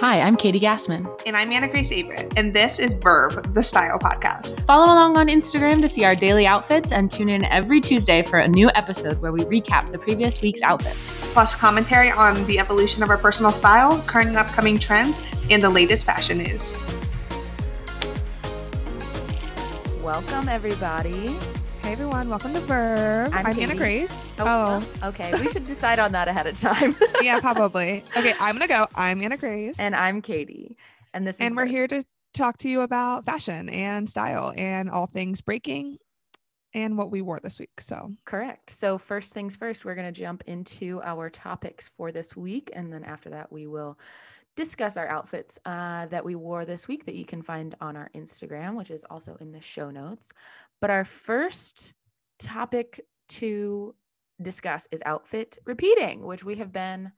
Hi, I'm Katie Gassmann. And I'm Anna Grace Averett, and this is Verve, the style podcast. Follow along on Instagram to see our daily outfits and tune in every Tuesday for a new episode where we recap the previous week's outfits. Plus, commentary on the evolution of our personal style, current and upcoming trends, and the latest fashion news. Welcome, everybody. Hey everyone, welcome to Verve. I'm I'm. Anna Grace. Oh, okay. We should decide on that ahead of time. yeah, probably. Okay, I'm gonna go. I'm Anna Grace, and I'm Katie. And this is and we're Verve. here to talk to you about fashion and style and all things breaking and what we wore this week. So Correct. So, first things first, we're to jump into our topics for this week. And then after that, we will discuss our outfits uh, that we wore this week that you can find on our Instagram, which is also in the show notes. But our first topic to discuss is outfit repeating, which we have been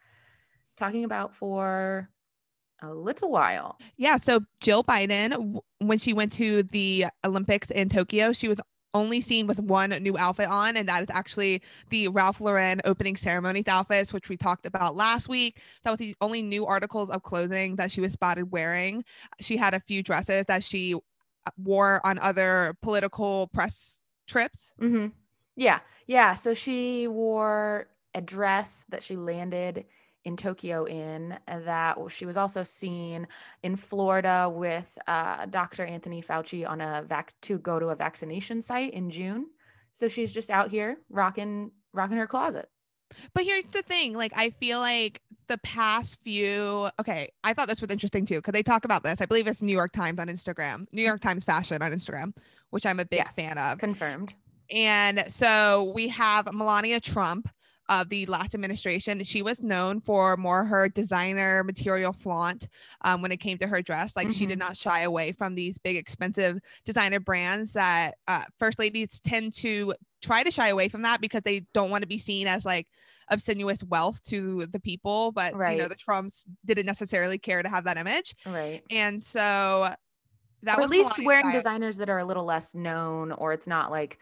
talking about for a little while. yeah, so Jill Biden, when she went to the Olympics in Tokyo, she was only seen with one new outfit on, and that is actually the Ralph Lauren opening ceremony outfits, which we talked about last week. That was the only new articles of clothing that she was spotted wearing. She had a few dresses that she wore on other political press trips. Mm-hmm. Yeah. Yeah. So she wore a dress that she landed in Tokyo in that she was also seen in Florida with uh, Dr. Anthony Fauci on a vac to go to a vaccination site in June. So she's just out here rocking rocking her closet. But here's the thing, like I feel like the past few okay, I thought this was interesting too, because they talk about this. I believe it's New York Times on Instagram, New York Times fashion on Instagram, which I'm a big Yes, fan of. Confirmed. And so we have Melania Trump of the last administration. She was known for more her designer material flaunt um, when it came to her dress. Like she did not shy away from these big, expensive designer brands that uh, first ladies tend to try to shy away from that because they don't want to be seen as like obscenous wealth to the people. But you know, the Trumps didn't necessarily care to have that image. Right. And so that or was at least wearing style. designers that are a little less known or it's not like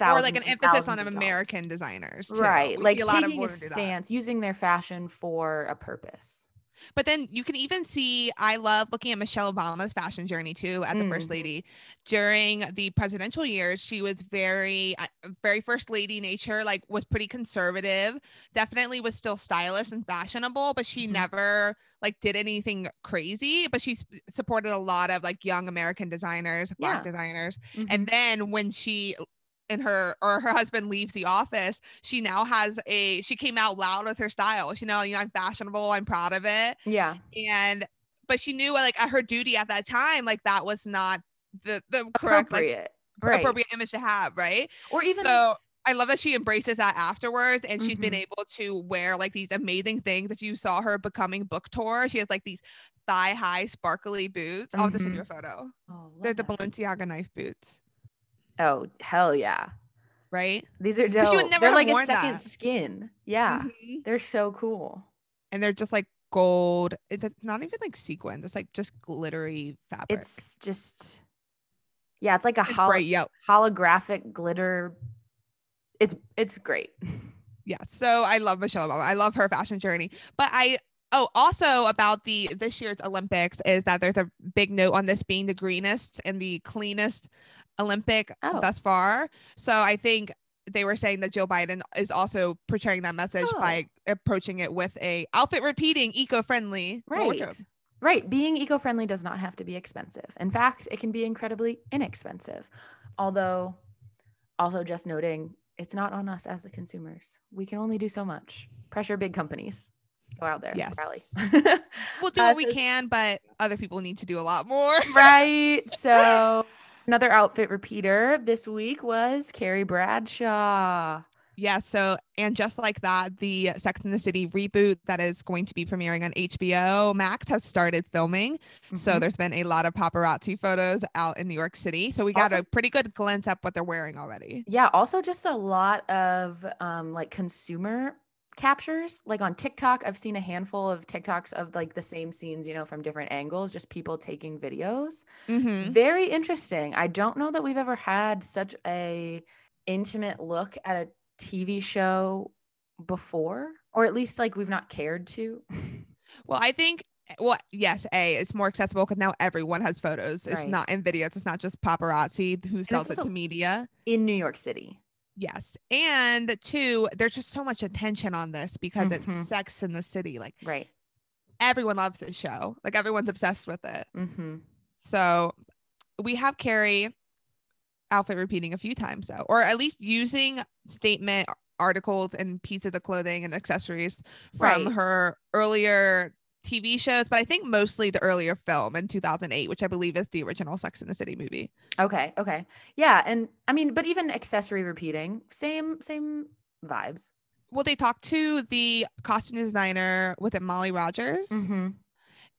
or like an emphasis on thousands of dollars. American designers. too. right We like a lot of taking a women do that. stance using their fashion for a purpose But then you can even see, I love looking at Michelle Obama's fashion journey too, at the first Mm. lady. During the presidential years, she was very, uh, very first lady nature, like was pretty conservative, definitely was still stylish and fashionable, but she Mhm. never like did anything crazy. But she supported a lot of like young American designers, black Yeah. designers. Mhm. And then when she and her or her husband leaves the office, she now has a she came out loud with her style. She know, you know, I'm fashionable, I'm proud of it. yeah And but she knew like at her duty at that time, like that was not the the correct like appropriate right appropriate image to have, right? or even so I love that she embraces that afterwards and she's been Mhm. able to wear like these amazing things. If you saw her becoming book tour, she has like these thigh high sparkly boots. I'll just send you a photo. oh, They're love the that. Balenciaga knife boots, oh hell yeah right? these are But she would dope. never they're like a second that. skin yeah Mhm. they're so cool and they're just like gold. It's not even like sequins. It's like just glittery fabric. it's just yeah it's like a It's hol- bright holographic glitter it's it's great Yeah. So I love Michelle Obama. I love her fashion journey. But I oh also about the this year's Olympics is that there's a big note on this being the greenest and the cleanest Olympic Oh. thus far. So I think they were saying that Joe Biden is also portraying that message by approaching it with a outfit repeating eco-friendly right. wardrobe. right. Being eco-friendly does not have to be expensive. In fact it can be incredibly inexpensive. Although also just noting it's not on us as the consumers. We can only do so much. Pressure big companies. Go out there. Yes. rally. We'll do Uh, what we so- can, but other people need to do a lot more. right. So another outfit repeater this week was carrie bradshaw Yeah, so and just like that, the Sex and the City reboot that is going to be premiering on HBO Max has started filming. So Mhm. there's been a lot of paparazzi photos out in New York City. So we got Also- a pretty good glimpse at what they're wearing already. Yeah, also just a lot of um like consumer captures. Like on TikTok, I've seen a handful of TikToks of like the same scenes, you know, from different angles, just people taking videos. Mm-hmm. Very interesting. I don't know that we've ever had such a intimate look at a TV show before or at least like we've not cared to. Well, I think well, yes, A, it's more accessible because now everyone has photos. It's Right. not in videos. It's not just paparazzi who sells it to media. in New York City. Yes. And two, there's just so much attention on this because Mhm. it's sex in the city. Like Right. everyone loves this show. Like everyone's obsessed with it. Mm-hmm. So we have Carrie outfit repeating a few times though, or at least using statement articles and pieces of clothing and accessories from Right. her earlier TV shows, but I think mostly the earlier film in 2008, which I believe is the original Sex in the City movie. Okay. Okay. Yeah. And I mean, but even accessory repeating, same, same vibes. Well, they talked to the costume designer with it, Molly Rogers, Mm-hmm.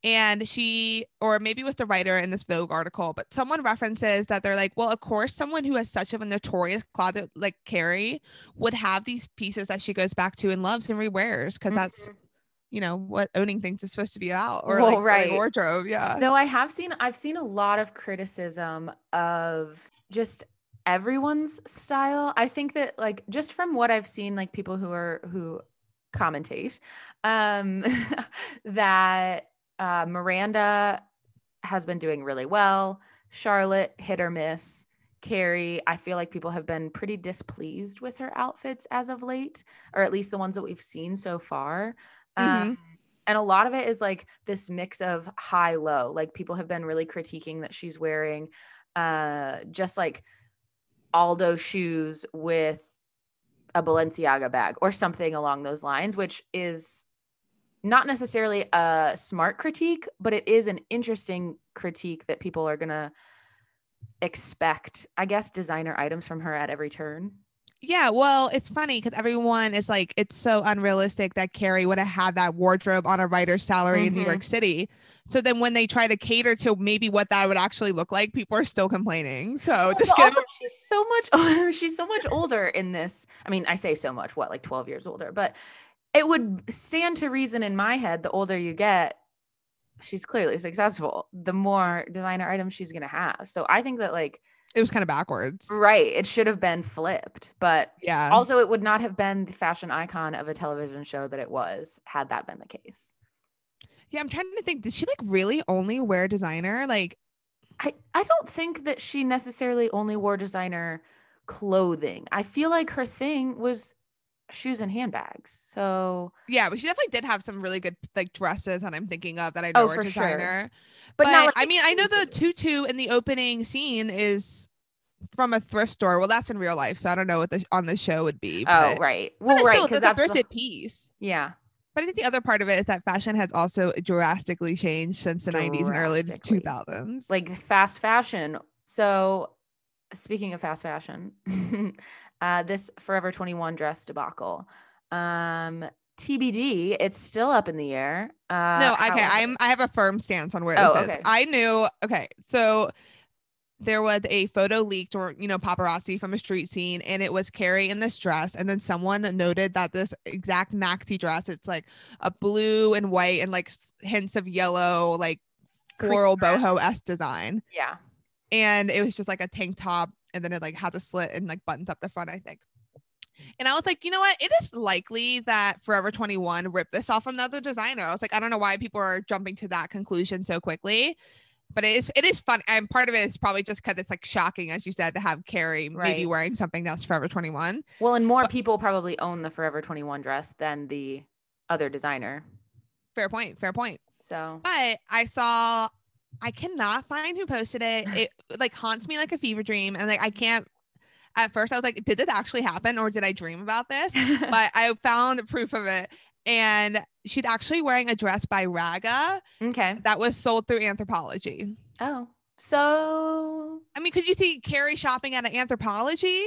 and she, or maybe with the writer in this Vogue article, but someone references that they're like, well, of course, someone who has such of a notorious closet like Carrie would have these pieces that she goes back to and loves and rewears because that's, you know, what owning things is supposed to be about, or Well, like right. wardrobe. Yeah. no I have seen, I've seen a lot of criticism of just everyone's style. I think that like just from what I've seen, like people who are who commentate, um, that uh, Miranda has been doing really well. Charlotte hit or miss. Carrie, I feel like people have been pretty displeased with her outfits as of late, or at least the ones that we've seen so far. Um, and a lot of it is like this mix of high low. Like people have been really critiquing that she's wearing uh, just like Aldo shoes with a Balenciaga bag or something along those lines, which is not necessarily a smart critique, but it is an interesting critique that people are going to expect, I guess, designer items from her at every turn. Yeah, well, it's funny because everyone is like, it's so unrealistic that Carrie would have had that wardrobe on a writer's salary in New. York mm-hmm. City. So then when they try to cater to maybe what that would actually look like, people are still complaining. So Well, just also she's so much she's so much older in this. I mean, I say so much, what, like 12 years older, but it would stand to reason in my head the older you get, she's clearly successful, the more designer items she's gonna have. So I think that like it was kind of backwards. right, it should have been flipped, but Yeah. also it would not have been the fashion icon of a television show that it was had that been the case. yeah, I'm trying to think, did she like really only wear designer? Like, I, I don't think that she necessarily only wore designer clothing. I feel like her thing was shoes and handbags. So, yeah, but she definitely did have some really good like dresses that I'm thinking of that I know Oh, are for sure. designer. but, But, like I mean, I know the tutu in the opening scene is from a thrift store. Well, that's in real life, so I don't know what the on the show would be. Oh, right. Well, right. Because that's a that's the, thrifted piece. yeah. But I think the other part of it is that fashion has also drastically changed since the 90s and early 2000s. Like fast fashion. So, speaking of fast fashion, uh, this Forever 21 dress debacle. Um, TBD, it's still up in the air. Uh, no, okay, I'm I have a firm stance on where Oh, this is. okay. I knew okay, so there was a photo leaked or you know paparazzi from a street scene and it was Carrie in this dress and then someone noted that this exact maxi dress it's like a blue and white and like hints of yellow like floral boho s design Yeah. and it was just like a tank top and then it like had the slit and like buttons up the front i think. And i was like you know what? It is likely that forever 21 ripped this off another designer. I was like i don't know why people are jumping to that conclusion so quickly but it is it is fun and part of it is probably just because it's like shocking as you said to have carrie maybe wearing something that's forever 21 Well, and more But- people probably own the Forever 21 dress than the other designer. fair point fair point. So, but i saw i cannot find who posted it it like haunts me like a fever dream and like i can't at first i was like did this actually happen or did i dream about this but I found proof of it. And she's actually wearing a dress by Raga okay. that was sold through Anthropologie. Oh, so I mean, could you see Carrie shopping at an Anthropologie?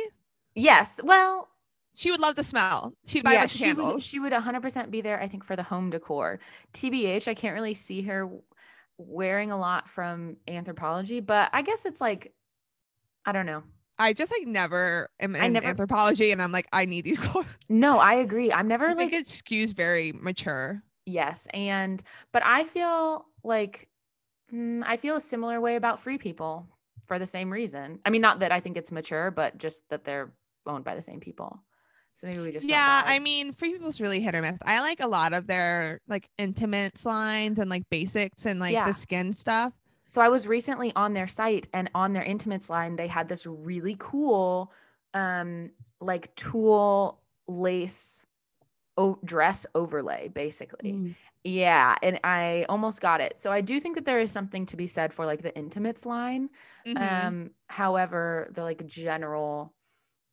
yes. Well, She would love the smell. She'd buy a yeah, of she would, she would 100% be there, I think, for the home decor. TBH, I can't really see her wearing a lot from anthropologie, but I guess it's like, I don't know. I just like never am in never- Anthropologie, and I'm like, I need these clothes. No, I agree. I'm never I like, it skews very mature. yes. And, but I feel like, mm, I feel a similar way about free people for the same reason. I mean, not that I think it's mature, but just that they're owned by the same people. So maybe we just Yeah. I mean, Free People's really hit or miss. I like a lot of their like intimates lines and like basics and like Yeah. the skin stuff. So I was recently on their site and on their intimates line, they had this really cool, um, like tulle lace o- dress overlay, basically. Yeah, and I almost got it. So I do think that there is something to be said for like the intimates line. Mhm. Um, however, the like general,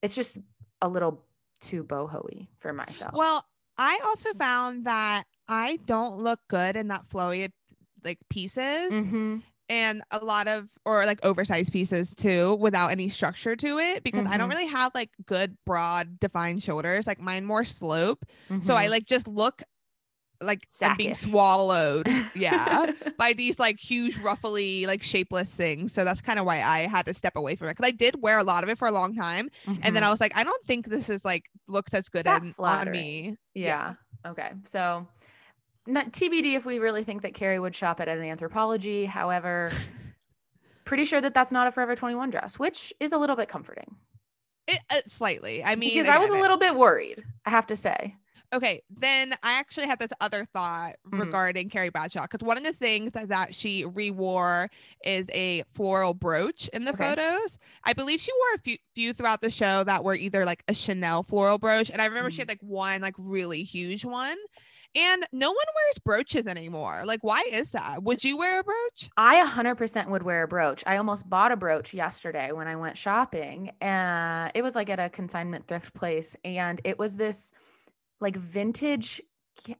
it's just a little too boho-y for myself. Well, I also found that I don't look good in that flowy like pieces Mhm. and a lot of or like oversized pieces too without any structure to it because I don't Mhm. really have like good broad defined shoulders. Like mine more slope. So I Mhm. like just look like being swallowed. Yeah. by these like huge ruffly like shapeless things so that's kind of why i had to step away from it because i did wear a lot of it for a long time and then i was like i don't think this is like looks as good in, on me Yeah. Okay. So, not TBD if we really think that Carrie would shop at an anthropologie. However, pretty sure that that's not a Forever 21 dress, which is a little bit comforting. it, uh, slightly i mean because I was a it- little bit worried, I have to say. Okay then i actually had this other thought Mhm. regarding carrie bradshaw because one of the things that, that she rewore is a floral brooch in the Okay. photos i believe she wore a few, few throughout the show that were either like a chanel floral brooch and i remember she Mhm. had like one like really huge one and no one wears brooches anymore like why is that would you wear a brooch I 100% would wear a brooch. I almost bought a brooch yesterday when I went shopping. And it was like at a consignment thrift place. And it was this like vintage,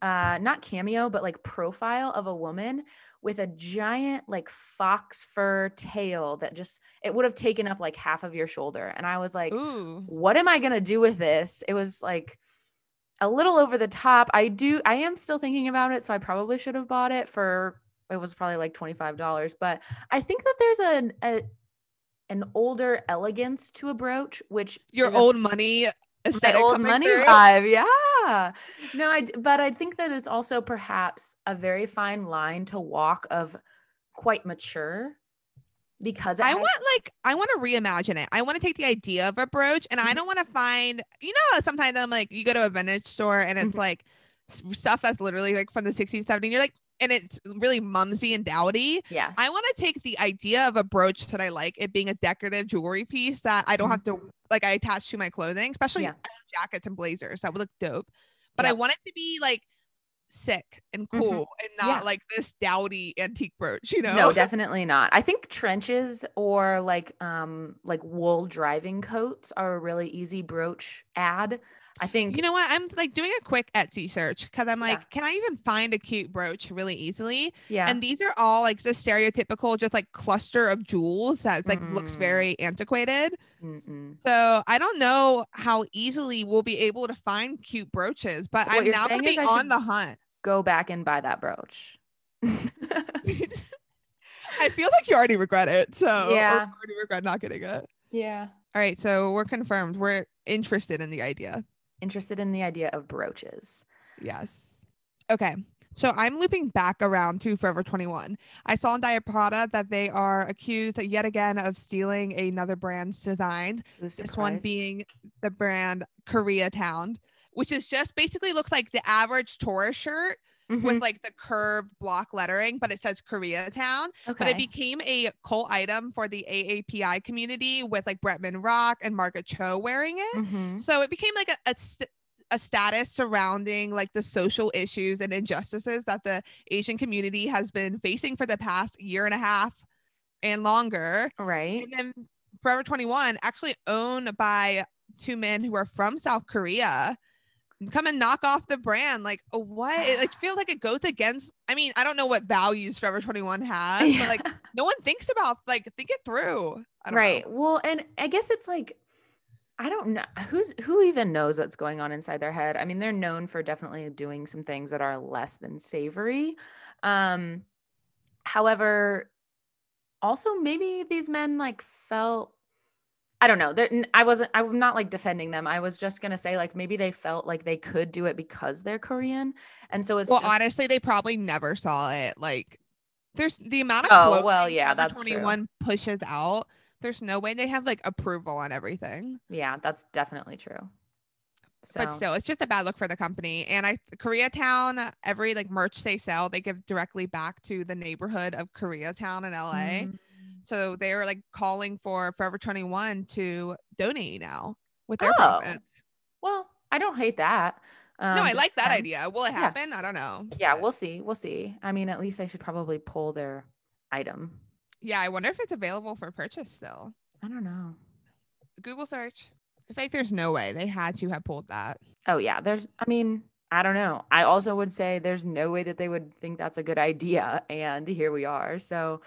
uh, not cameo, but like profile of a woman with a giant like fox fur tail that just, it would have taken up like half of your shoulder. And I was like, ooh what am I going to do with this? It was like a little over the top. I do, I am still thinking about it. So I probably should have bought it for, it was probably like $25. But I think that there's an, a, an older elegance to a brooch, which your is a old money my old money through? vibe. Yeah. No, I but I think that it's also perhaps a very fine line to walk of quite mature because I has- want like I want to reimagine it. I want to take the idea of a brooch and I Mhm. don't want to find you know sometimes I'm like you go to a vintage store and it's Mhm. like stuff that's literally like from the 60s 70s you're like and it's really mumsy and dowdy. Yeah. I want to take the idea of a brooch that I like it being a decorative jewelry piece that I don't have to like I attach to my clothing, especially Mm-hmm. Yeah. jackets and blazers. That would look dope. But I want it to be like sick and Mhm. cool and not Yeah. like this dowdy antique brooch, you know? No, definitely not. I think trenches or like um like wool driving coats are a really easy brooch ad. I think You know what? I'm like doing a quick Etsy search because I'm like, Yeah. can I even find a cute brooch really easily? yeah. And these are all like the stereotypical, just like cluster of jewels that like looks Mm. very antiquated. Mm-mm. So I don't know how easily we'll be able to find cute brooches, but So I'm now gonna be on the hunt. Go back and buy that brooch. I feel like you already regret it. So Yeah. already regret not getting it. yeah. All right, so we're confirmed. We're interested in the idea. Interested in the idea of brooches. Yes. Okay. So I'm looping back around to Forever 21. I saw in Diet Prada that they are accused yet again of stealing another brand's designs. This one being the brand Koreatown, which is just basically looks like the average tourist shirt Mhm. with like the curved block lettering, but it says Koreatown. Okay. But it became a cult item for the AAPI community with like Bretman Rock and Margaret Cho wearing it. Mhm. So it became like a, a, st- a status surrounding like the social issues and injustices that the Asian community has been facing for the past year and a half and longer. Right. And then Forever 21, actually owned by two men who are from South Korea, come and knock off the brand. Like, oh, what? It like, feels like it goes against. I mean, I don't know what values Forever 21 has, but like, no one thinks about like think it through. I don't know. right. Well, and I guess it's like I don't know who's who even knows what's going on inside their head. I mean, they're known for definitely doing some things that are less than savory. Um however, also maybe these men like felt I don't know. They're, I wasn't I'm not like defending them. I was just going to say like maybe they felt like they could do it because they're Korean. And so it's well, just, honestly, they probably never saw it. Like, there's the amount of Oh, well, yeah, that's true. 21 pushes out. There's no way they have like approval on everything. yeah, that's definitely true. So But still, it's just a bad look for the company. And I Koreatown, every like merch they sell, they give directly back to the neighborhood of Koreatown in LA. Mm. So they're like calling for Forever 21 to donate now with their Oh. profits. Well, I don't hate that. Um, no, I like that depends. idea. Will it Yeah. happen? I don't know. Yeah, we'll see. We'll see. I mean, at least I should probably pull their item. yeah, I wonder if it's available for purchase still. I don't know. Google search. I like there's no way they had to have pulled that. Oh yeah, there's. I mean, I don't know. I also would say there's no way that they would think that's a good idea, and here we are. So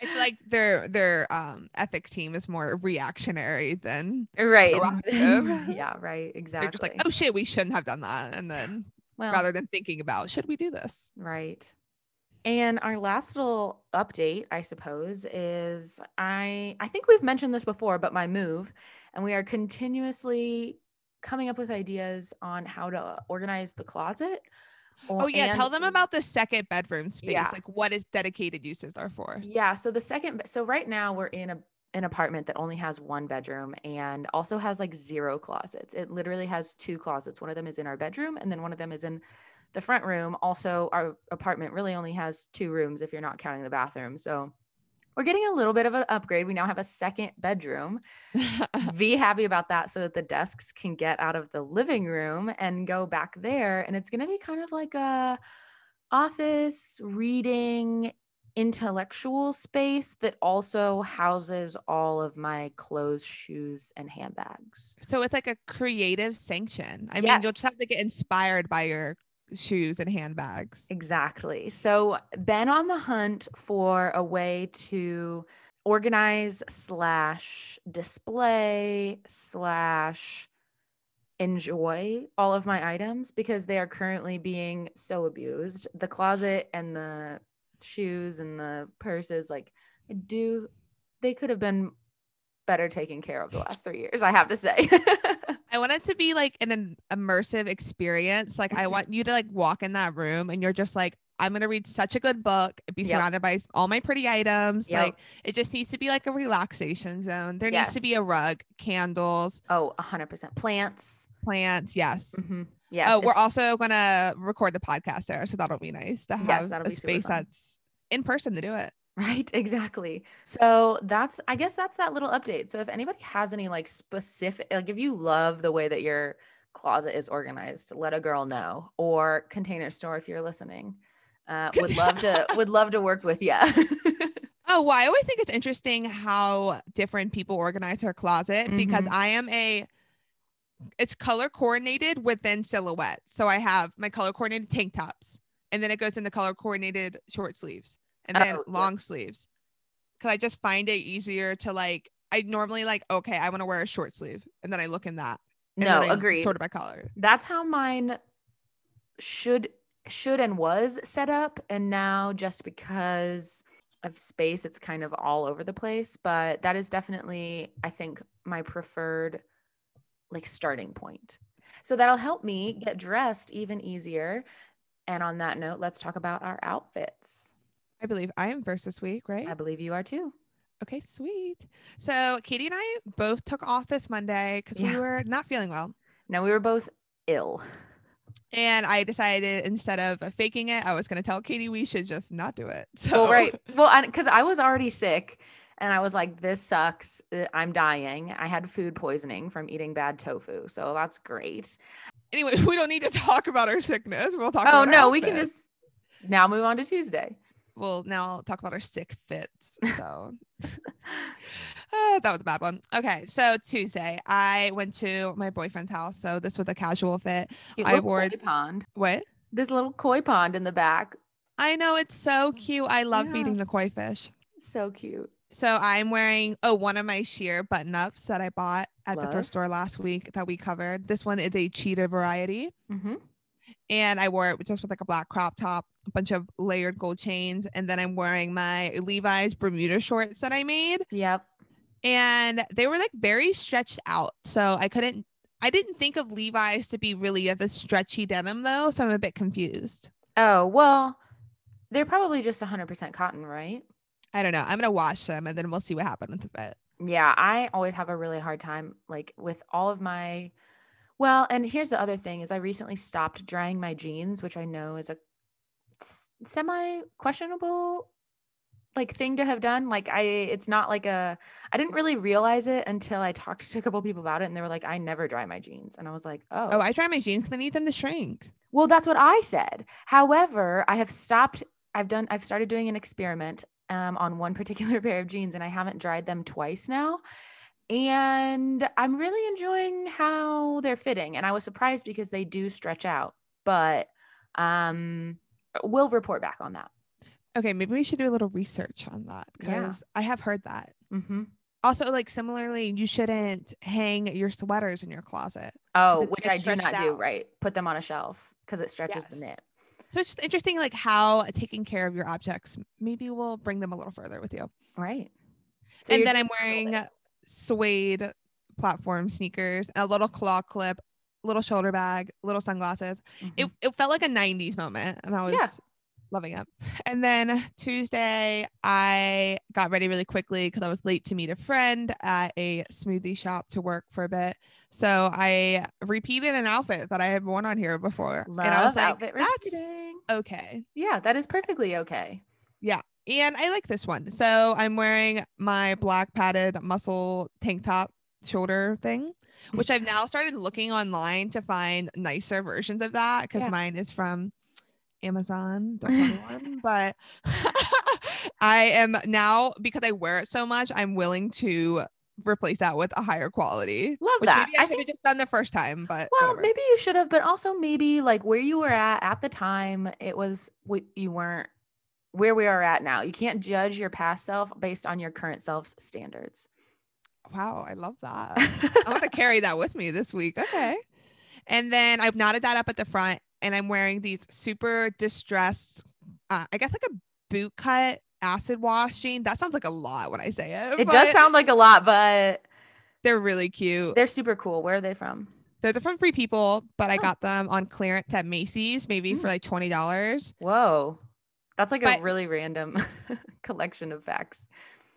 I feel like their their um ethics team is more reactionary than right, yeah, right, exactly. they're just like, oh shit, we shouldn't have done that. And then well, rather than thinking about should we do this? Right. And our last little update, I suppose, is I I think we've mentioned this before, but my move, and we are continuously coming up with ideas on how to organize the closet. Oh yeah, tell them about the second bedroom space, Yeah. like what is dedicated uses are for. Yeah, so the second so right now we're in a an apartment that only has one bedroom and also has like zero closets. It literally has two closets. One of them is in our bedroom and then one of them is in the front room. Also, our apartment really only has two rooms if you're not counting the bathroom. So we're getting a little bit of an upgrade. We now have a second bedroom. Be happy about that so that the desks can get out of the living room and go back there. And it's going to be kind of like a office reading intellectual space that also houses all of my clothes, shoes, and handbags. so it's like a creative sanction. I mean, you'll just have to get inspired by your shoes and handbags. Exactly. So, been on the hunt for a way to organize slash display slash enjoy all of my items because they are currently being so abused. The closet and the shoes and the purses, like, I do, they could have been better taken care of the last three years, I have to say. I want it to be like an, immersive experience. Like I Mhm. want you to like walk in that room and you're just like, I'm gonna read such a good book, be Yep. surrounded by all my pretty items. Yep. Like it just needs to be like a relaxation zone. There needs to be a rug, candles, oh, 100% plants. plants. Yes. Mhm. Yes. oh, we're also gonna record the podcast there, so that'll be nice to have Yes, a space fun. that's in person to do it. Right, exactly. So that's I guess that's that little update. So if anybody has any like specific like if you love the way that your closet is organized, let a girl know or container store if you're listening. Uh, would love to would love to work with you. Oh, well, I always think it's interesting how different people organize their closet because Mhm. I am a it's color coordinated within silhouette. So I have my color coordinated tank tops and then it goes into color coordinated short sleeves and then Oh, yeah. long sleeves. Cause I just find it easier to like I normally like, okay, I want to wear a short sleeve. And then I look in that. And no, agreed. Sort of by color. That's how mine should should and was set up and now just because of space it's kind of all over the place but that is definitely i think my preferred like starting point so that'll help me get dressed even easier and on that note let's talk about our outfits I believe I am first this week, right? i believe you are too Okay, sweet. So Katie and I both took off this Monday because we were not feeling well. now we were both ill And I decided instead of faking it, I was going to tell Katie we should just not do it. So, well right well because i was already sick and i was like this sucks uh, i'm dying i had food poisoning from eating bad tofu so that's great anyway, we don't need to talk about our sickness. We'll talk oh no we can just now move on to tuesday We'll now talk about our sick fits. So, Ah, that was a bad one. Okay, so Tuesday, I went to my boyfriend's house. So, this was a casual fit. Cute I wore- koi pond What? this little koi pond in the back I know it's so cute. I love Yeah. feeding the koi fish. so cute So I'm wearing oh one of my sheer button ups that I bought at the thrift store last week that we covered. This one is a cheetah variety, mm-hmm. And I wore it just with like a black crop top, a bunch of layered gold chains, and then I'm wearing my Levi's Bermuda shorts that I made, yep and they were like very stretched out. So I couldn't. I didn't think of Levi's to be really of a stretchy denim though, so I'm a bit confused. oh well they're probably just 100% cotton right I don't know. I'm gonna wash them and then we'll see what happens with it. Yeah, I always have a really hard time like with all of my well, and here's the other thing is I recently stopped drying my jeans, which I know is a semi questionable like thing to have done. Like I it's not like a I didn't really realize it until I talked to a couple people about it and they were like I never dry my jeans. And I was like, "Oh." Oh, I dry my jeans cuz I need them to shrink. Well, that's what I said. However, I have stopped I've done I've started doing an experiment um, on one particular pair of jeans and I haven't dried them twice now. And I'm really enjoying how they're fitting. And I was surprised because they do stretch out, but um, we'll report back on that. Okay, maybe we should do a little research on that Yeah. because I have heard that. hmm Also, like similarly, you shouldn't hang your sweaters in your closet. Oh, which I do not stretched do, right? Put them on a shelf because it stretches the knit. So it's just interesting, like how taking care of your objects maybe we'll bring them a little further with you. Right. So and then I'm doing a little wearing. Suede platform sneakers, a little claw clip, little shoulder bag, little sunglasses. It, Mhm. it felt like a 90s moment and I was Yeah. loving it. And then Tuesday, I got ready really quickly because I was late to meet a friend at a smoothie shop to work for a bit. So I repeated an outfit that I had worn on here before. Love and I was like, outfit that's repeating. okay. Yeah, that is perfectly okay. And I like this one. So I'm wearing my black padded muscle tank top shoulder thing, which I've now started looking online to find nicer versions of that because Yeah. mine is from Amazon. Don't tell anyone, but I am now because I wear it so much, I'm willing to replace that with a higher quality. Love which that. maybe I, I should have just done the first time, but Well, whatever. maybe you should have, but also maybe like where you were at at the time, it was you weren't where we are at now. You can't judge your past self based on your current self's standards. Wow, I love that. I'm gonna carry that with me this week. Okay. And then I've knotted that up at the front, and I'm wearing these super distressed, uh, I guess like a boot cut acid wash jean. That sounds like a lot when I say it. it does sound like a lot, but They're really cute. They're, super cool. Where are they from? they're from Free People, but I Oh. got them on clearance at Macy's, maybe for Mm. like twenty dollars. Whoa. That's like a really random collection of facts.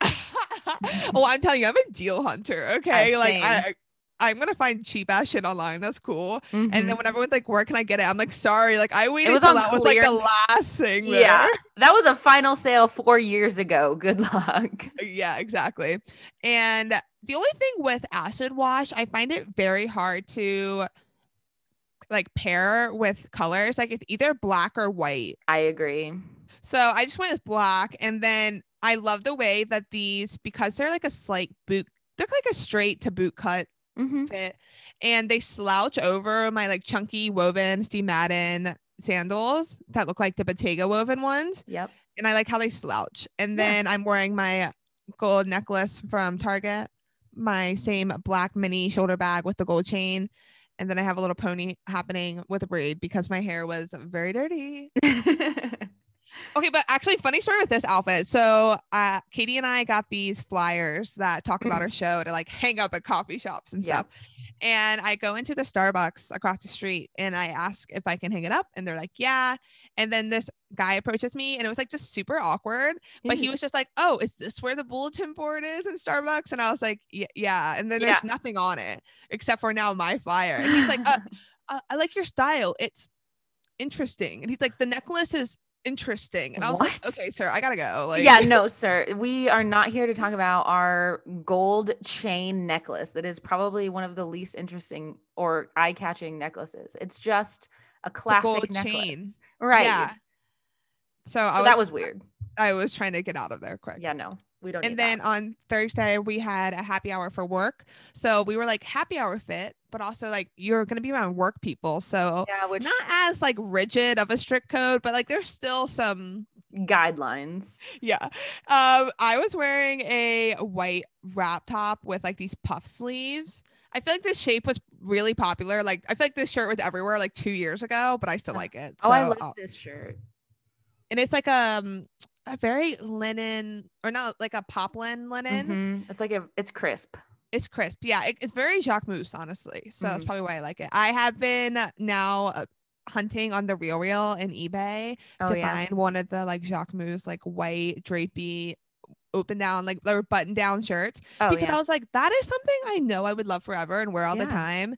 well, I'm telling you, I'm a deal hunter. Okay, like same. I. I'm gonna find cheap ass shit online. That's cool. And Mhm. then when everyone's like, "Where can I get it?" I'm like, "Sorry, like I waited on that was like the last thing." There. yeah, that was a final sale four years ago. Good luck. yeah, exactly. And the only thing with acid wash, I find it very hard to like pair with colors. Like it's either black or white. I agree. So I just went with black, and then I love the way that these because they're like a slight boot. They're like a straight to boot cut hmm fit and they slouch over my like chunky woven Steve Madden sandals that look like the Bottega woven ones. Yep. And I like how they slouch. And Yeah. then I'm wearing my gold necklace from Target, my same black mini shoulder bag with the gold chain. And then I have a little pony happening with a braid because my hair was very dirty. Okay, but actually, funny story with this outfit. So, uh, Katie and I got these flyers that talk about our show to like hang up at coffee shops and Yeah. stuff. And I go into the Starbucks across the street and I ask if I can hang it up, and they're like, "Yeah." And then this guy approaches me, and it was like just super awkward. But he Mhm. was just like, "Oh, is this where the bulletin board is in Starbucks?" And I was like, "Yeah." yeah. And then there's Yeah. nothing on it except for now my flyer. And he's like, uh, uh, "I like your style. It's interesting." And he's like, "The necklace is." Interesting and i was like What? okay sir i gotta go like yeah, no, sir. We are not here to talk about our gold chain necklace. That is probably one of the least interesting or eye-catching necklaces. It's just a classic necklace, chain. right? yeah so I So was, that was weird. i was trying to get out of there quick Yeah, no, we don't. and then that. on thursday we had a happy hour for work so we were like happy hour fit but also like you're gonna be around work people so yeah, which not as like rigid of a strict code but like there's still some guidelines. yeah um i was wearing a white wrap top with like these puff sleeves i feel like this shape was really popular like i feel like this shirt was everywhere like two years ago but i still like it oh, I love uh, this shirt. and it's like um a very linen or not like a poplin linen Mhm. It's like a, it's crisp. it's crisp yeah it- it's very Jacquemus honestly so that's Mhm. probably why i like it i have been now uh, hunting on the real real and ebay Oh to yeah. find one of the like Jacquemus like white drapey open down, like or button down shirts Oh because yeah. I was like, that is something I know I would love forever and wear all the time.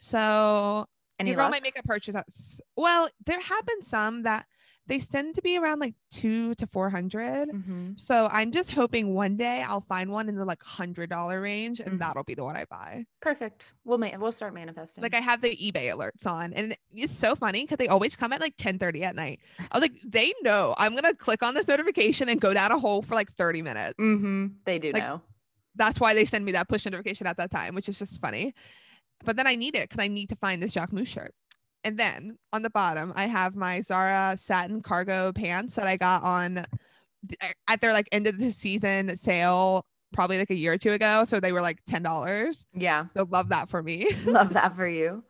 So Any your girl luck? might make a purchase. That's well, there have been some that they tend to be around like two to four hundred. Mhm. So I'm just hoping one day I'll find one in the like hundred dollar range, and Mhm. that'll be the one I buy. Perfect. We'll ma- we'll start manifesting. Like I have the eBay alerts on, and it's so funny because they always come at like 10:30 at night. I was like, they know I'm gonna click on this notification and go down a hole for like 30 minutes. mm-hmm. They do like, know. That's why they send me that push notification at that time, which is just funny. But then I need it because I need to find this Jacquemus shirt. And then on the bottom, I have my Zara satin cargo pants that I got on eh, at their like end of the season sale probably like a year or two ago. So they were like $10. Yeah. So love that for me. Love that for you.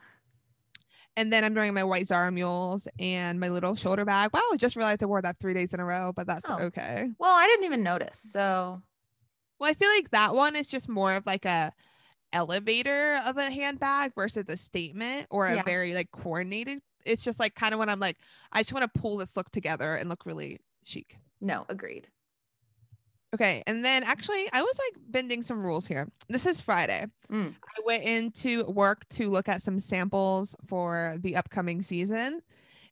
And then I'm wearing my white Zara mules and my little shoulder bag. Wow, I just realized I wore that three days in a row, but that's Oh. okay. Well, I didn't even notice. So Well, I feel like that one is just more of like a elevator of a handbag versus a statement or a Yeah. very like coordinated. It's just like kind of when I'm like, I just want to pull this look together and look really chic. no, agreed. Okay. And then actually, I was like bending some rules here. This is Friday. Mm. I went into work to look at some samples for the upcoming season.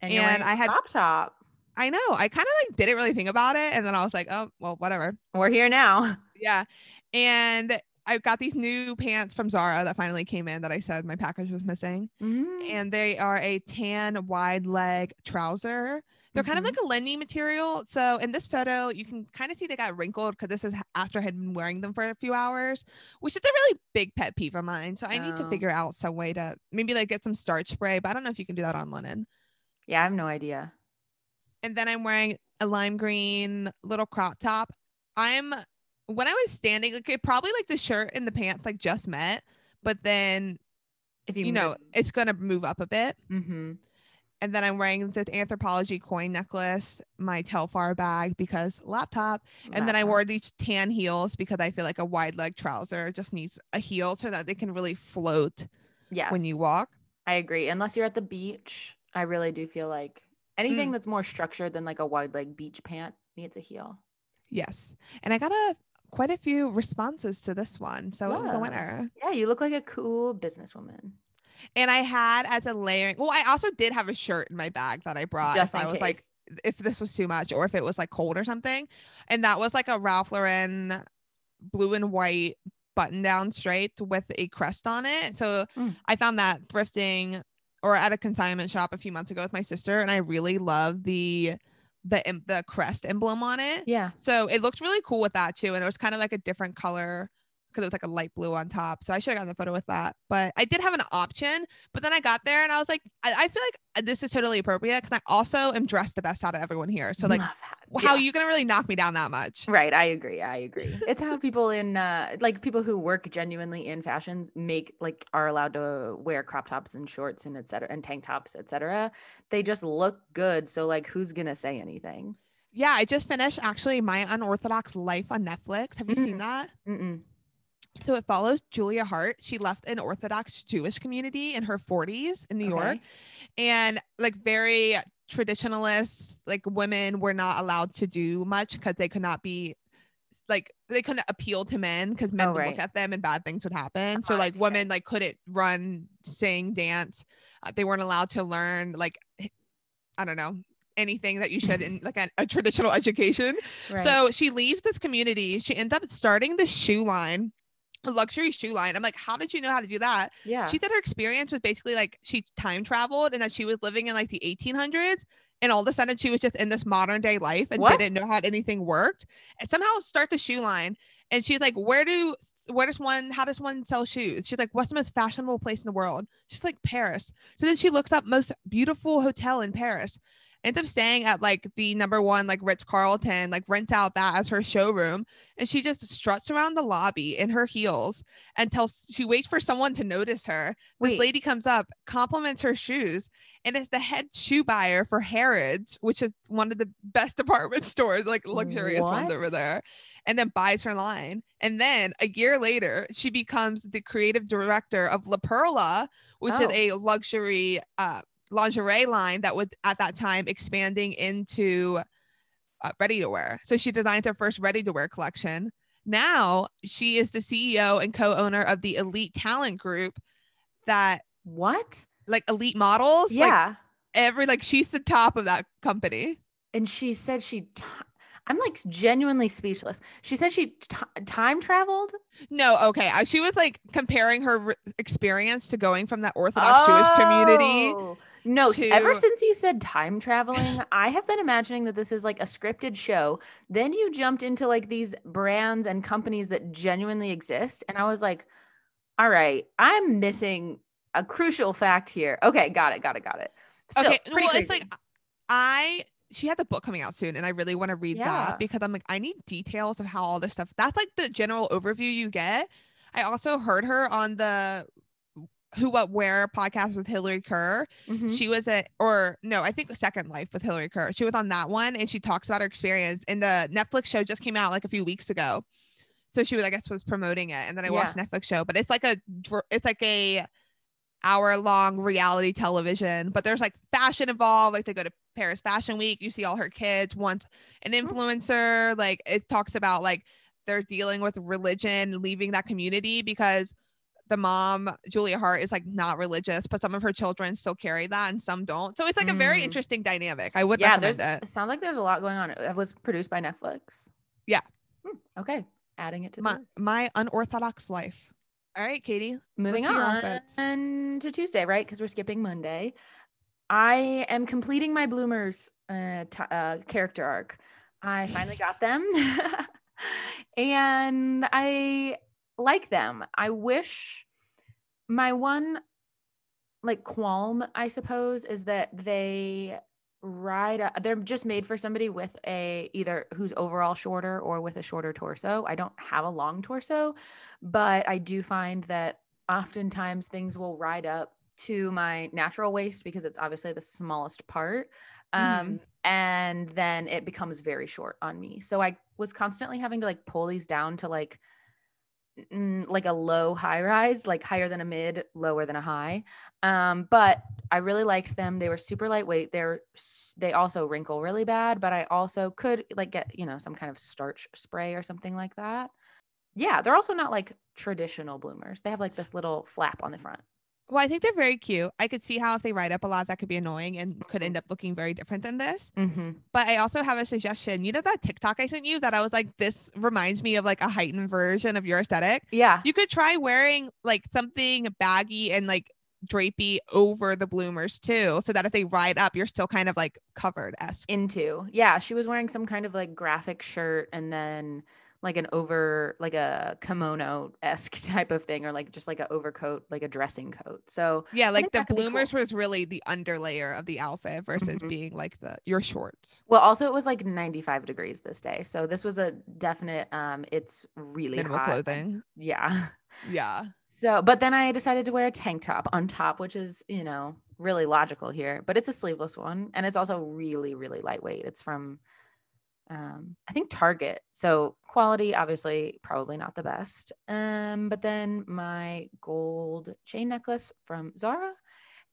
And, And I had- crop top. I know. I kind of like didn't really think about it. And then I was like, oh, well, whatever. We're here now. Yeah. And I got these new pants from Zara that finally came in that I said my package was missing. Mm. And they are a tan wide leg trouser. They're kind of Mhm. like a lindy material. So in this photo, you can kind of see they got wrinkled because this is after I had been wearing them for a few hours, which is a really big pet peeve of mine. So I need to Oh. figure out some way to maybe like get some starch spray, but I don't know if you can do that on linen. Yeah, I have no idea. and then I'm wearing a lime green little crop top. I'm when I was standing, like it probably like the shirt and the pants like just met, but then If you, you, know it's gonna move up a bit. Mm-hmm. And then I'm wearing the anthropologie coin necklace, my Telfar bag because laptop, and then I wore these tan heels because I feel like a wide leg trouser just needs a heel so that they can really float yes. when you walk. I agree. Unless you're at the beach, I really do feel like anything Mm. that's more structured than like a wide leg beach pant needs a heel. Yes, and I got a quite a few responses to this one, so it was a winner. Yeah, you look like a cool businesswoman. And I had as a layering. Well, I also did have a shirt in my bag that I brought. Just in I was like, case. if this was too much, or if it was like cold or something, and that was like a Ralph Lauren blue and white button down straight with a crest on it. So Mm. I found that thrifting or at a consignment shop a few months ago with my sister, and I really love the the the crest emblem on it. Yeah. So it looked really cool with that too. And it was kind of like a different color because it was like a light blue on top. So I should have gotten the photo with that. But I did have an option. But then I got there and I was like, I, I feel like this is totally appropriate because I also am dressed the best out of everyone here. So like, Love how Yeah. you gonna really knock me down that much? Right, I agree. I agree. It's how people in uh like people who work genuinely in fashion make like are allowed to wear crop tops and shorts and etc. and tank tops, etc. They just look good. So like who's gonna say anything? Yeah, I just finished actually my unorthodox life on Netflix. Have you seen Mm. that? Mm-mm. So it follows Julia Haart. She left an Orthodox Jewish community in her 40s in New York. And like very traditionalist like women were not allowed to do much because they could not be like they couldn't appeal to men because men Oh, would right. look at them and bad things would happen so Oh, like women like couldn't run sing dance uh, they weren't allowed to learn like I don't know anything that you should in like a, a traditional education Right. so she leaves this community she ends up starting the shoe line luxury shoe line. I'm like how did you know how to do that? Yeah. she said her experience was basically like she time traveled and that she was living in like the 1800s and all of a sudden she was just in this modern day life and What? didn't know how anything worked. And somehow start the shoe line and she's like where do where does one how does one sell shoes? She's like what's the most fashionable place in the world? She's like paris. So then she looks up most beautiful hotel in paris ends up staying at like the number one like Ritz Carlton, like rents out that as her showroom, and she just struts around the lobby in her heels until she waits for someone to notice her. This Wait. lady comes up, compliments her shoes, and is the head shoe buyer for Harrods, which is one of the best department stores, like luxurious ones over there, and then buys her line. And then a year later, she becomes the creative director of La Perla, which Oh. is a luxury uh, lingerie line that was at that time expanding into uh, ready to wear. So she designed her first ready to wear collection. Now she is the CEO and co-owner of the Elite Talent Group that What? like elite models. like, Yeah. every like she's the top of that company. and she said she ti- I'm like genuinely speechless. She said she t- time traveled. No, okay. She was like comparing her re- experience to going from that Orthodox Jewish community. Oh. No, s- ever since you said time traveling, I have been imagining that this is like a scripted show. Then you jumped into like these brands and companies that genuinely exist. And I was like, all right, I'm missing a crucial fact here. Okay, got it, got it, got it. Still, okay, well, it's like I she had the book coming out soon, and I really want to read Yeah. that because I'm like I need details of how all this stuff. That's like the general overview you get. I also heard her on the Who What Wear podcast with Hillary Kerr. Mhm. She was at, or no, I think Second Life with Hillary Kerr. She was on that one, and she talks about her experience. And the Netflix show just came out like a few weeks ago, so she was, I guess, was promoting it. And then I watched Netflix show, but it's like a, it's like a hour long reality television. But there's like fashion involved. Like they go to Paris Fashion Week. You see all her kids. Once an influencer, like it talks about like they're dealing with religion, leaving that community because the mom Julia Haart is like not religious, but some of her children still carry that and some don't. So it's like a very Mm. interesting dynamic. I would yeah, there's it. it sounds like there's a lot going on. It was produced by Netflix. Yeah. Hmm, okay, adding it to My my unorthodox life. All right, Katie. Moving on to Tuesday, right? Because we're skipping Monday. I am completing my bloomers uh, t- uh, character arc. I finally got them, and I like them. I wish my one like qualm, I suppose, is that they ride. A, they're just made for somebody with a either who's overall shorter or with a shorter torso. I don't have a long torso, but I do find that oftentimes things will ride up to my natural waist because it's obviously the smallest part. Um, and then it becomes very short on me. So I was constantly having to like pull these down to like like a low high rise, like higher than a mid, lower than a high. Um, but I really liked them. They were super lightweight. They're they also wrinkle really bad, but I also could like get, you know, some kind of starch spray or something like that. Yeah, they're also not like traditional bloomers. They have like this little flap on the front. Well, I think they're very cute. I could see how if they ride up a lot, that could be annoying and could end up looking very different than this. Mm-hmm. But I also have a suggestion. You know that TikTok I sent you that I was like, this reminds me of like a heightened version of your aesthetic. Yeah. You could try wearing like something baggy and like drapey over the bloomers too, so that if they ride up, you're still kind of like covered esque. into. Yeah, she was wearing some kind of like graphic shirt and then like an over like a kimono esque type of thing, or like just like an overcoat, like a dressing coat. So Yeah, like the be cool. bloomers was really the underlayer of the outfit versus Mhm. being like the your shorts. well, also it was like 95 degrees this day, so this was a definite. Um, it's really Minimal hot. clothing. Yeah. Yeah. So, but then I decided to wear a tank top on top, which is you know really logical here, but it's a sleeveless one, and it's also really really lightweight. It's from um, I think Target. So quality, obviously, probably not the best. Um, but then my gold chain necklace from Zara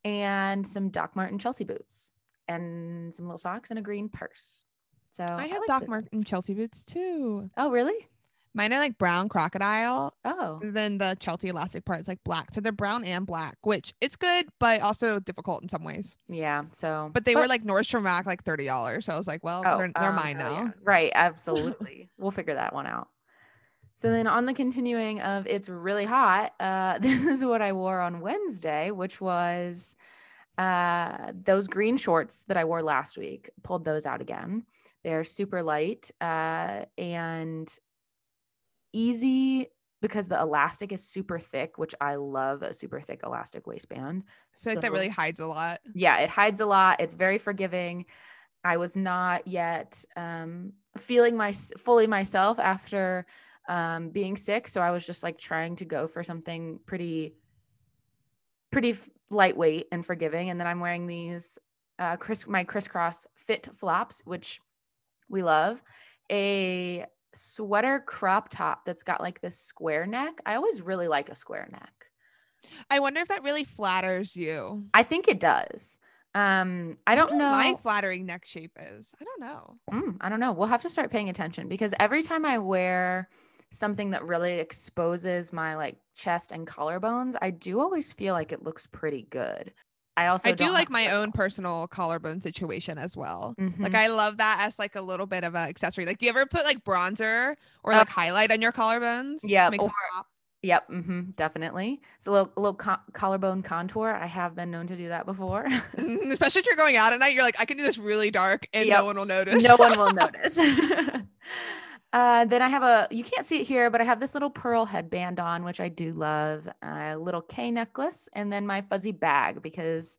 and some Doc Marten Chelsea boots and some little socks and a green purse. So I have like Doc. Marten Chelsea boots too. Oh, really? Mine are like brown crocodile. Oh, and Then the Chelsea elastic part is like black. So they're brown and black, which it's good, but also difficult in some ways. yeah. So, But they were like Nordstrom Rack, like thirty dollars. So I was like, well, they're, they're um, mine oh, now. yeah. Right. Absolutely. we'll figure that one out. So then on the continuing of it's really hot, uh, this is what I wore on Wednesday, which was uh, those green shorts that I wore last week. Pulled those out again. They're super light uh, and easy because the elastic is super thick, which I love a super thick elastic waistband. Like that really hides a lot. yeah, it hides a lot. It's very forgiving. I was not yet um, feeling my fully myself after um, being sick, so I was just like trying to go for something pretty, pretty lightweight and forgiving. And then I'm wearing these uh, Chris my crisscross fit flops, which we love. A sweater crop top that's got like this square neck. I always really like a square neck. I wonder if that really flatters you. I think it does. Um, I don't know. My flattering neck shape is. I don't know. Mm, I don't know. We'll have to start paying attention because every time I wear something that really exposes my like chest and collarbones, I do always feel like it looks pretty good. I also I do like my own personal collarbone situation as well. Like Mhm. I love that as like a little bit of an accessory. Like, do you ever put like bronzer or Uh, like highlight on your collarbones? yeah, or-? Yep, hmm definitely. It's a little, a little co- collarbone contour. I have been known to do that before. Mhm, Especially if you're going out at night, you're like, I can do this really dark and Yep. no one will notice. no one will notice. uh, then I have a, you can't see it here, but I have this little pearl headband on, which I do love, a little K necklace, and then my fuzzy bag because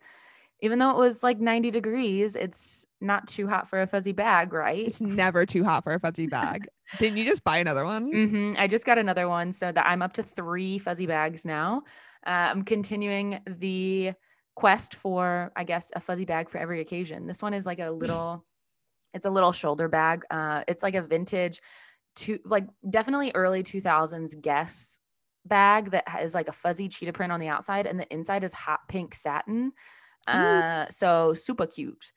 even though it was like 90 degrees, it's not too hot for a fuzzy bag, right? It's never too hot for a fuzzy bag. Didn't you just buy another one? hmm I just got another one, so that I'm up to three fuzzy bags now. Uh, I'm continuing the quest for, I guess, a fuzzy bag for every occasion. This one is like a little, it's a little shoulder bag. Uh, it's like a vintage, to like definitely early 2000s Guess bag that has like a fuzzy cheetah print on the outside, and the inside is hot pink satin. Uh, so super cute.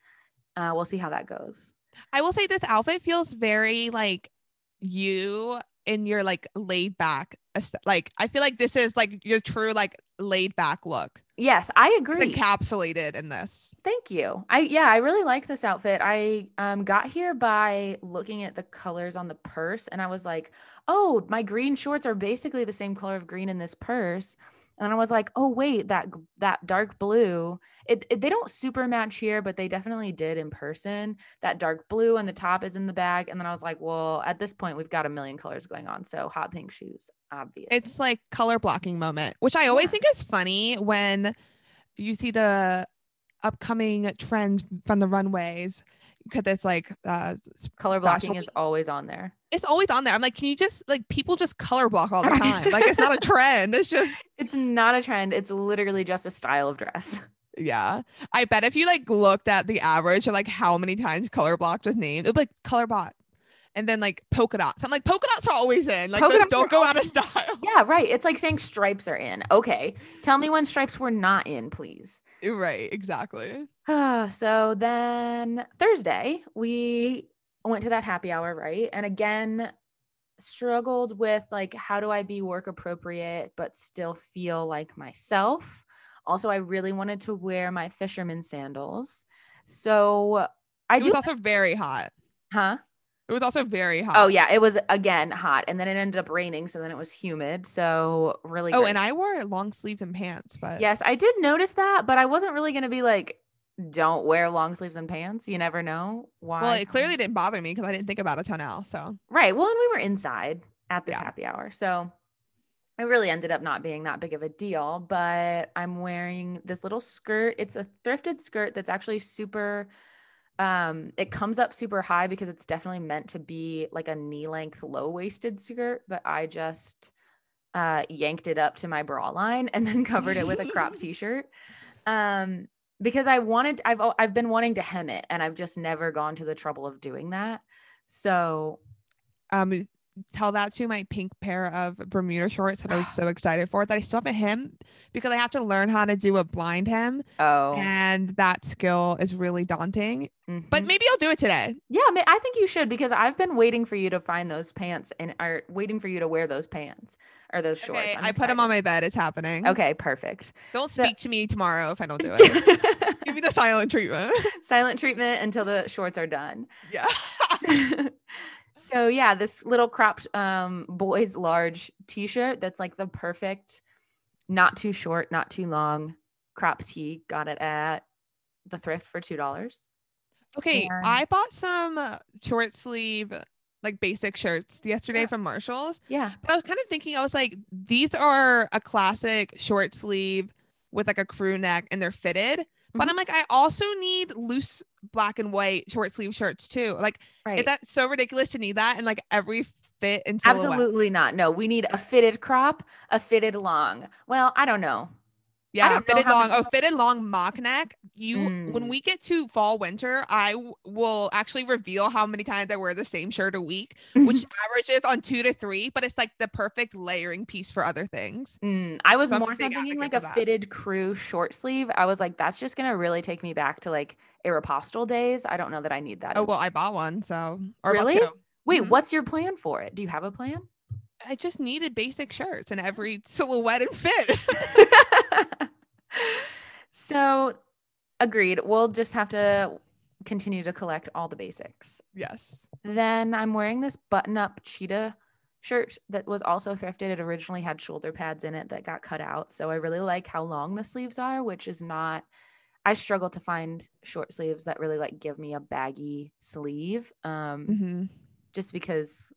Uh, we'll see how that goes. I will say this outfit feels very like you in your like laid back. Like I feel like this is like your true like laid back look. Yes, I It's agree. encapsulated in this. Thank you. I yeah, I really like this outfit. I um got here by looking at the colors on the purse and I was like, "Oh, my green shorts are basically the same color of green in this purse." And I was like, "Oh, wait, that that dark blue. It, it they don't super match here, but they definitely did in person. That dark blue and the top is in the bag." And then I was like, "Well, at this point we've got a million colors going on, so hot pink shoes, obvious." It's like color blocking moment, which I always Yeah. think is funny when you see the upcoming trends from the runways because it's like uh color blocking is always on there. it's always on there. I'm like, can you just like people just color block all the time? like it's not a trend. It's just It's not a trend. It's literally just a style of dress. yeah. I bet if you like looked at the average of like how many times color blocked was named, it would be like color bot. And then like polka dots. I'm like, polka dots are always in. Like Polka those don't go out of style. Yeah, right. It's like saying stripes are in. Okay. Tell me when stripes were not in, please. Right, exactly. so then Thursday, we went to that happy hour, right? And again, struggled with like, how do I be work appropriate, but still feel like myself? Also, I really wanted to wear my fisherman sandals. So I It do, was also very hot. huh? It was also very oh, hot. Oh, yeah. It was again hot. And then it ended up raining. So then it was humid. So really, Oh, great. and I wore long sleeves and pants, but Yes, I did notice that, but I wasn't really going to be like, don't wear long sleeves and pants. You never know why. well, it clearly didn't bother me because I didn't think about a tonal. So Right. Well, and we were inside at this Yeah. happy hour. So it really ended up not being that big of a deal, but I'm wearing this little skirt. It's a thrifted skirt that's actually super um it comes up super high because it's definitely meant to be like a knee length low waisted skirt, but I just uh yanked it up to my bra line and then covered it with a crop t-shirt. Um because I wanted I've I've been wanting to hem it and I've just never gone to the trouble of doing that. So um tell that to my pink pair of Bermuda shorts that I was so excited for that I still haven't hemmed because I have to learn how to do a blind hem oh and that skill is really daunting. But mhm. maybe I'll do it today. Yeah, I think you should because I've been waiting for you to find those pants and are waiting for you to wear those pants or those shorts. Okay, I'm put them on my bed. It's happening. Okay, perfect. Don't So- speak to me tomorrow if I don't do it. Give me the silent treatment. Silent treatment until the shorts are done. yeah. so yeah, this little cropped um boys large t-shirt that's like the perfect, not too short, not too long crop tee. Got it at the thrift for two dollars. Okay, And- I bought some uh, short sleeve like basic shirts yesterday Yeah. from Marshalls. Yeah. But I was kind of thinking, I was like, these are a classic short sleeve with like a crew neck and they're fitted. But Mhm. I'm like, I also need loose black and white short sleeve shirts too. Like, Right. is that so ridiculous to need that and like every fit and silhouette? Absolutely not. No, we need a fitted crop, a fitted long. Well, I don't know. Yeah, fitted long. Oh, fitted long mock neck. You when Mm. we get to fall winter, I w- will actually reveal how many times I wear the same shirt a week, which averages on two to three. But it's like the perfect layering piece for other things. Mm, I was So more so thinking like a that. fitted crew short sleeve. I was like, that's just gonna really take me back to like Aeropostale days. I don't know that I need that. Oh in- well, I bought one, so or Really? Wait, mhm. what's your plan for it? Do you have a plan? I just needed basic shirts in every silhouette and fit. so, agreed. We'll just have to continue to collect all the basics. yes. Then I'm wearing this button up cheetah shirt that was also thrifted. It originally had shoulder pads in it that got cut out. So I really like how long the sleeves are, which is not, I struggle to find short sleeves that really like give me a baggy sleeve um, hmm just because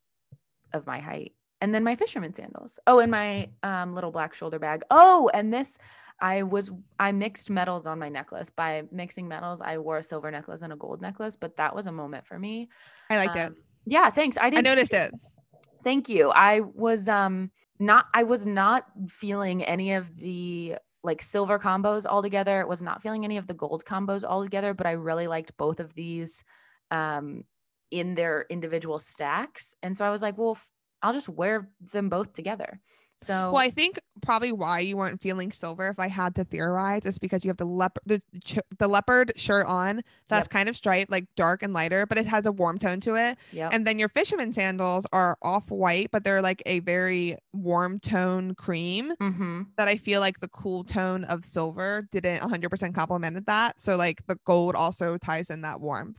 of my height. And then my fisherman sandals. Oh, and my um, little black shoulder bag. Oh, and this, I was I mixed metals on my necklace. By mixing metals, I wore a silver necklace and a gold necklace, but that was a moment for me. I like it. Um, Yeah, thanks. I did. I noticed it. Thank you. I was um not I was not feeling any of the like silver combos altogether. Was not feeling any of the gold combos altogether, but I really liked both of these um in their individual stacks. And so I was like, well, f- I'll just wear them both together. So Well, I think probably why you weren't feeling silver, if I had to theorize, is because you have the leopard the, ch- the leopard shirt on that's kind of striped, like dark and lighter, but it has a warm tone to it. yeah. And then your fisherman sandals are off white, but they're like a very warm tone cream Mm-hmm. that I feel like the cool tone of silver didn't 100% complemented that. So like the gold also ties in that warmth.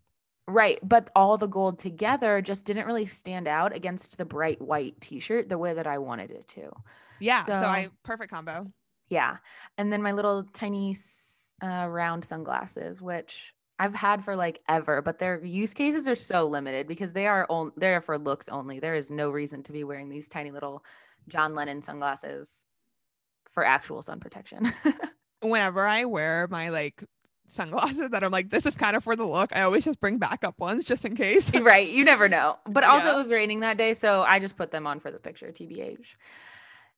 Right. But all the gold together just didn't really stand out against the bright white t-shirt the way that I wanted it to. Yeah. So, So- I perfect combo. Yeah. And then my little tiny uh, round sunglasses, which I've had for like ever, but their use cases are so limited because they are on they're for looks only. There is no reason to be wearing these tiny little John Lennon sunglasses for actual sun protection. Whenever I wear my like sunglasses that I'm like, this is kind of for the look, I always just bring backup ones just in case. right. You never know. But also Yeah. it was raining that day, so I just put them on for the picture, TBH.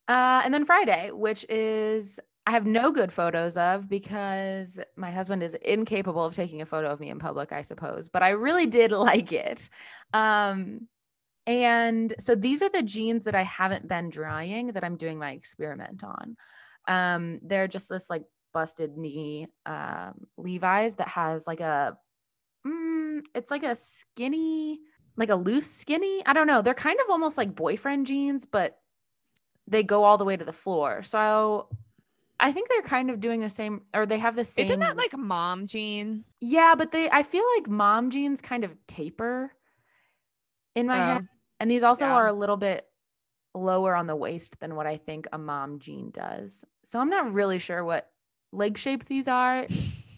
Uh, and then Friday, which is I have no good photos of because my husband is incapable of taking a photo of me in public, I suppose. But I really did like it. Um, and so these are the jeans that I haven't been drying that I'm doing my experiment on. Um, they're just this like busted knee um, Levi's that has like a, mm, it's like a skinny, like a loose skinny. I don't know. They're kind of almost like boyfriend jeans, but they go all the way to the floor. So I think they're kind of doing the same, or they have the same. Isn't that like mom jean? Yeah, but they I feel like mom jeans kind of taper in my head. Oh, And these also yeah. are a little bit lower on the waist than what I think a mom jean does. So I'm not really sure what leg shape these are.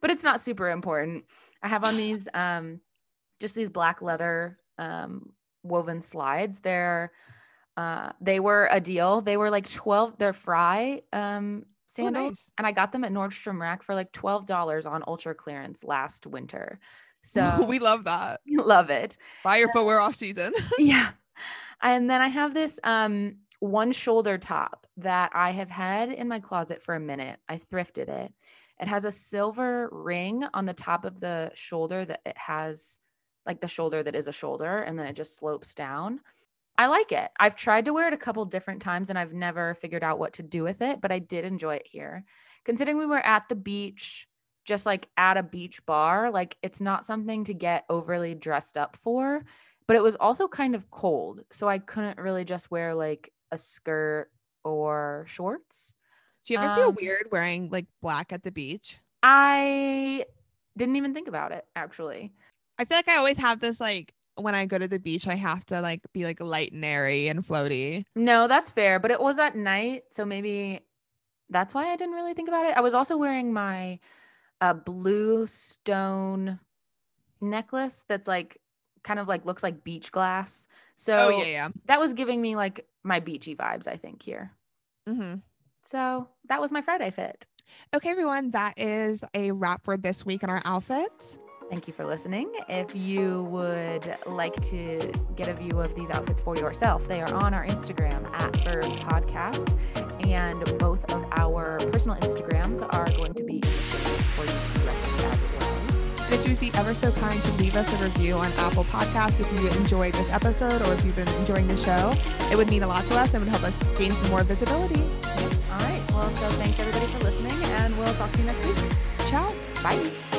but it's not super important. I have on these um just these black leather um woven slides. They're uh they were a deal. They were like 12 they're fry um Oh, sandals nice. and I got them at Nordstrom Rack for like $12 on ultra clearance last winter. So we love that. love it. Buy your footwear off season. Yeah. And then I have this um one shoulder top that I have had in my closet for a minute. I thrifted it. It has a silver ring on the top of the shoulder that it has like the shoulder that is a shoulder and then it just slopes down. I like it. I've tried to wear it a couple different times and I've never figured out what to do with it, but I did enjoy it here. Considering we were at the beach, just like at a beach bar, like it's not something to get overly dressed up for, but it was also kind of cold. So I couldn't really just wear like a skirt or shorts. Do you ever feel Um, weird wearing like black at the beach? I didn't even think about it actually. I feel like I always have this like when I go to the beach, I have to like be like light and airy and floaty. No, that's fair, but it was at night, so maybe that's why I didn't really think about it. I was also wearing my uh, blue stone necklace that's like kind of like looks like beach glass. So oh yeah, yeah. that was giving me like my beachy vibes, I think here. hmm So that was my Friday fit. Okay, everyone, that is a wrap for this week in our outfits. Thank you for listening. If you would like to get a view of these outfits for yourself, they are on our Instagram at Verve Podcast, and both of our personal Instagrams are going to be in the show notes for you if you would be ever so kind to leave us a review on Apple Podcasts if you enjoyed this episode or if you've been enjoying the show, it would mean a lot to us and would help us gain some more visibility. All right. Well, so thanks everybody for listening, and we'll talk to you next week. Ciao. Bye.